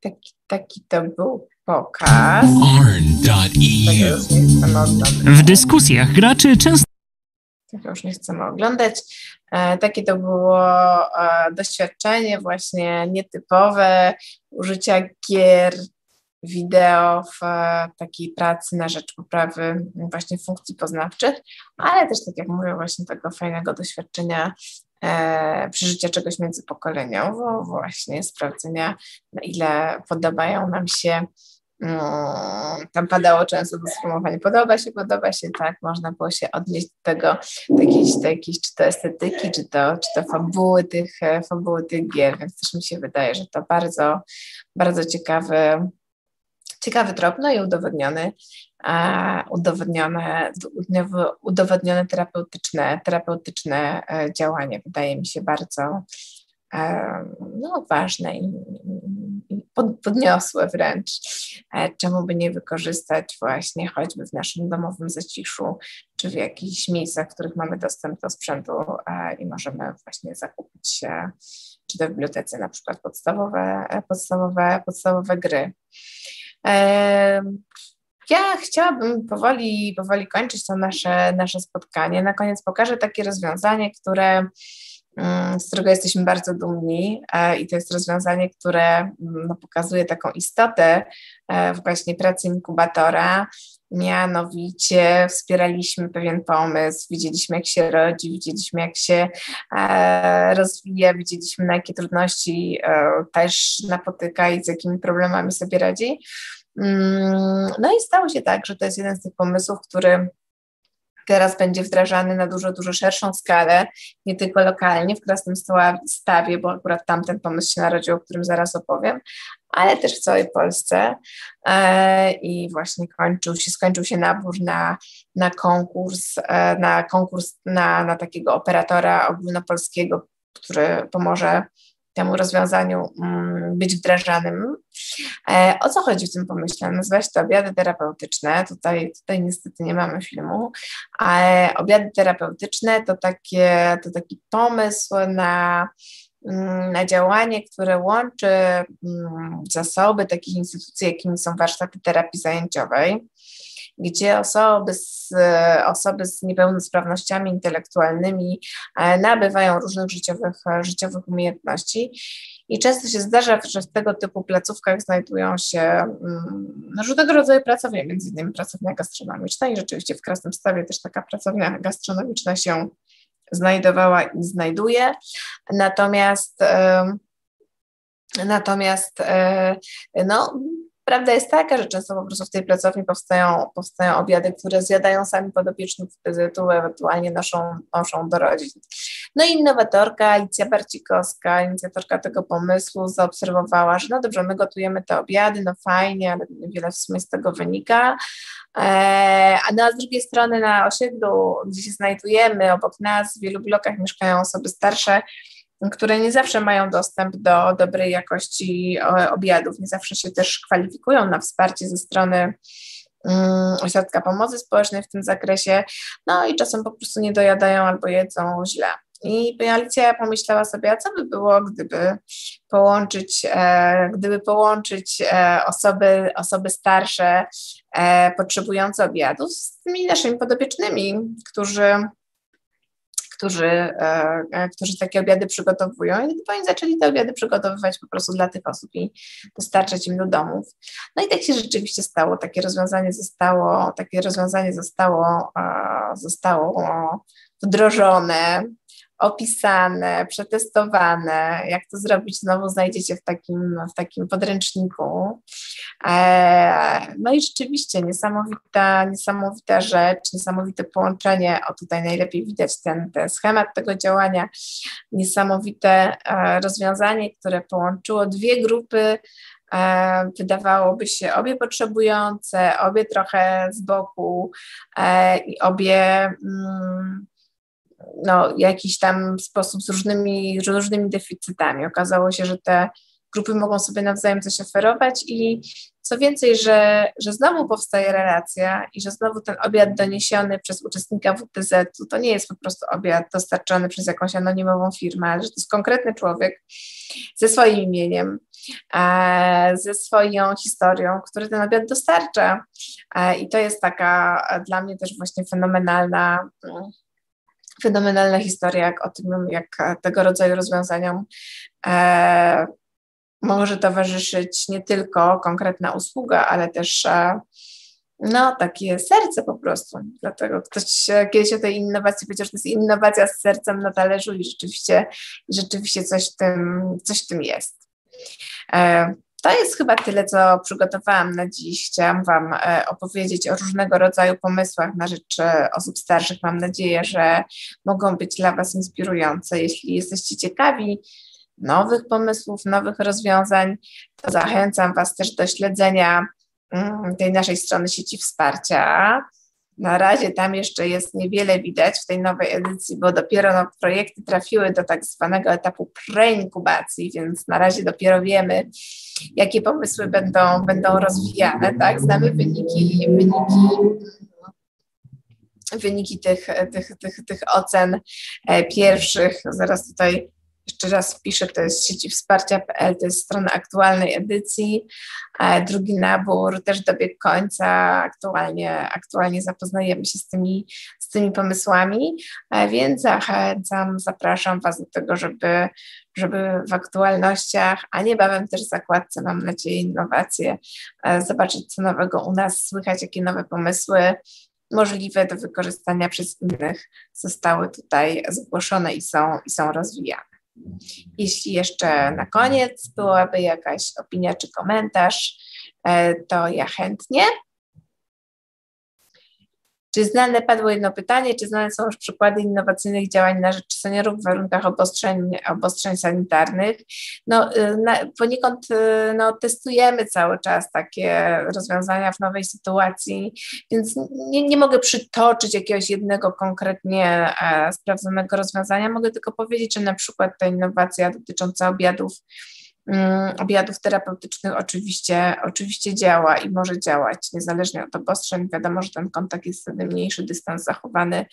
taki, taki to był pokaz. W dyskusjach graczy często Tak już nie chcemy oglądać. E, takie to było e, doświadczenie właśnie nietypowe użycia gier wideo w e, takiej pracy na rzecz poprawy właśnie funkcji poznawczych, ale też tak jak mówię właśnie tego fajnego doświadczenia e, przeżycia czegoś międzypokoleniowo, właśnie sprawdzenia, na ile podobają nam się. Mm, tam padało często to sformułowanie podoba się, podoba się, tak, można było się odnieść do tego, do jakiejś, do jakiejś czy to estetyki, czy to, czy to fabuły tych, e, fabuły tych gier, więc też mi się wydaje, że to bardzo, bardzo ciekawy, ciekawy trop, no i udowodniony E, udowodnione, udowodnione terapeutyczne, terapeutyczne e, działanie. Wydaje mi się bardzo e, no, ważne i podniosłe wręcz. Czemu by nie wykorzystać właśnie choćby w naszym domowym zaciszu, czy w jakichś miejscach, w których mamy dostęp do sprzętu i możemy właśnie zakupić czy to w bibliotece na przykład podstawowe, podstawowe, podstawowe gry. Ja chciałabym powoli, powoli kończyć to nasze, nasze spotkanie. Na koniec pokażę takie rozwiązanie, które, mm, z którego jesteśmy bardzo dumni e, i to jest rozwiązanie, które mm, no, pokazuje taką istotę e, właśnie pracy inkubatora. Mianowicie wspieraliśmy pewien pomysł, widzieliśmy jak się rodzi, widzieliśmy jak się e, rozwija, widzieliśmy na jakie trudności też napotyka i z jakimi problemami sobie radzi. Mm, no i stało się tak, że to jest jeden z tych pomysłów, który teraz będzie wdrażany na dużo, dużo szerszą skalę, nie tylko lokalnie w Krasnym Stawie, bo akurat tamten pomysł się narodził, o którym zaraz opowiem, ale też w całej Polsce. E, i właśnie kończył się, skończył się nabór na, na konkurs, e, na konkurs na, na takiego operatora ogólnopolskiego, który pomoże temu rozwiązaniu mm, być wdrażanym. E, o co chodzi w tym pomyśle? Nazywa się to obiady terapeutyczne. Tutaj, tutaj niestety nie mamy filmu, ale obiady terapeutyczne to, takie, to taki pomysł na, mm, na działanie, które łączy mm, zasoby takich instytucji, jakimi są warsztaty terapii zajęciowej gdzie osoby z, osoby z niepełnosprawnościami intelektualnymi e, nabywają różnych życiowych, życiowych umiejętności. I często się zdarza, że w tego typu placówkach znajdują się mm, różnego rodzaju pracownie, między innymi pracownia gastronomiczna i rzeczywiście w Krasnym Stawie też taka pracownia gastronomiczna się znajdowała i znajduje. Natomiast Natomiast e, no, Prawda jest taka, że często po prostu w tej pracowni powstają, powstają obiady, które zjadają sami podopieczni PZU, ewentualnie noszą, noszą do rodzin. No i innowatorka Alicja Barcikowska, inicjatorka tego pomysłu, zaobserwowała, że no dobrze, my gotujemy te obiady, no fajnie, ale niewiele w sumie z tego wynika. E, a no, a z drugiej strony na osiedlu, gdzie się znajdujemy, obok nas w wielu blokach mieszkają osoby starsze, które nie zawsze mają dostęp do dobrej jakości e, obiadów, nie zawsze się też kwalifikują na wsparcie ze strony um, ośrodka pomocy społecznej w tym zakresie, no i czasem po prostu nie dojadają albo jedzą źle. I Alicja pomyślała sobie, a co by było, gdyby połączyć, e, gdyby połączyć e, osoby, osoby starsze, e, potrzebujące obiadów z tymi naszymi podobiecznymi, którzy którzy, e, e, którzy takie obiady przygotowują. I oni zaczęli te obiady przygotowywać po prostu dla tych osób i dostarczać im do domów. No i tak się rzeczywiście stało, takie rozwiązanie zostało, takie rozwiązanie zostało, zostało wdrożone opisane, przetestowane. Jak to zrobić, znowu znajdziecie w takim, w takim podręczniku. E, no i rzeczywiście niesamowita, niesamowita rzecz, niesamowite połączenie. O tutaj najlepiej widać ten, ten schemat tego działania. Niesamowite e, rozwiązanie, które połączyło dwie grupy e, wydawałoby się obie potrzebujące, obie trochę z boku i obie mm, no, jakiś tam sposób z różnymi, różnymi deficytami. Okazało się, że te grupy mogą sobie nawzajem coś oferować i co więcej, że, że znowu powstaje relacja i że znowu ten obiad doniesiony przez uczestnika WTZ-u to nie jest po prostu obiad dostarczony przez jakąś anonimową firmę, ale że to jest konkretny człowiek ze swoim imieniem, ze swoją historią, który ten obiad dostarcza. I to jest taka dla mnie też właśnie fenomenalna fenomenalna historia jak o tym, jak tego rodzaju rozwiązaniom e, może towarzyszyć nie tylko konkretna usługa, ale też e, no, takie serce po prostu. Dlatego ktoś kiedyś o tej innowacji powiedział, że to jest innowacja z sercem na talerzu i rzeczywiście, rzeczywiście coś, w tym, coś w tym jest. E, to jest chyba tyle, co przygotowałam na dziś. Chciałam Wam e, opowiedzieć o różnego rodzaju pomysłach na rzecz osób starszych. Mam nadzieję, że mogą być dla Was inspirujące. Jeśli jesteście ciekawi nowych pomysłów, nowych rozwiązań, to zachęcam Was też do śledzenia mm, tej naszej strony sieci wsparcia. Na razie tam jeszcze jest niewiele widać w tej nowej edycji, bo dopiero no, projekty trafiły do tak zwanego etapu preinkubacji, więc na razie dopiero wiemy, jakie pomysły będą, będą rozwijane, tak? Znamy wyniki, wyniki wyniki tych, tych, tych, tych ocen e, pierwszych. Zaraz tutaj jeszcze raz wpiszę, to jest sieci wsparcia.pl, to jest strona aktualnej edycji. E, drugi nabór też dobiegł końca, aktualnie, aktualnie zapoznajemy się z tymi, z tymi pomysłami, e, więc zachęcam, zapraszam Was do tego, żeby, żeby w aktualnościach, a niebawem też w zakładce, mam nadzieję, innowacje, zobaczyć co nowego u nas, słychać jakie nowe pomysły, możliwe do wykorzystania przez innych zostały tutaj zgłoszone i są, i są rozwijane. Jeśli jeszcze na koniec byłaby jakaś opinia czy komentarz, e, to ja chętnie. Czy znane, padło jedno pytanie, czy znane są już przykłady innowacyjnych działań na rzecz seniorów w warunkach obostrzeń, obostrzeń sanitarnych? No, y, na, poniekąd y, no, testujemy cały czas takie rozwiązania w nowej sytuacji, więc nie, nie mogę przytoczyć jakiegoś jednego konkretnie e, sprawdzonego rozwiązania. Mogę tylko powiedzieć, że na przykład ta innowacja dotycząca obiadów obiadów terapeutycznych oczywiście, oczywiście działa i może działać niezależnie od obostrzeń. Wiadomo, że ten kontakt jest wtedy mniejszy, dystans zachowany,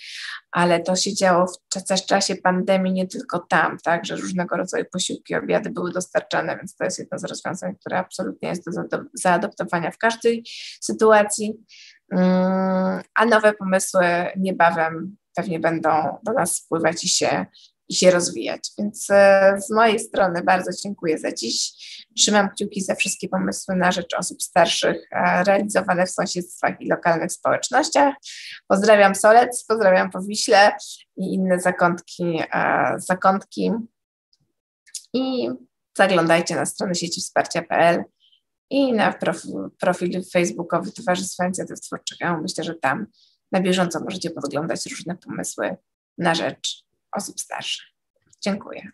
ale to się działo w czasie pandemii nie tylko tam, tak, że różnego rodzaju posiłki, obiady były dostarczane, więc to jest jedno z rozwiązań, które absolutnie jest do zaadoptowania w każdej sytuacji. Mm, a nowe pomysły niebawem pewnie będą do nas spływać i się i się rozwijać. Więc e, z mojej strony bardzo dziękuję za dziś. Trzymam kciuki za wszystkie pomysły na rzecz osób starszych e, realizowane w sąsiedztwach i lokalnych społecznościach. Pozdrawiam Solec, pozdrawiam Powiśle i inne zakątki, e, zakątki. I zaglądajcie na stronę sieci wsparcia.pl i na profil, facebookowy Towarzystwa Inicjatyw Twórczych. Ja myślę, że tam na bieżąco możecie podglądać różne pomysły na rzecz osób starszych. Dziękuję.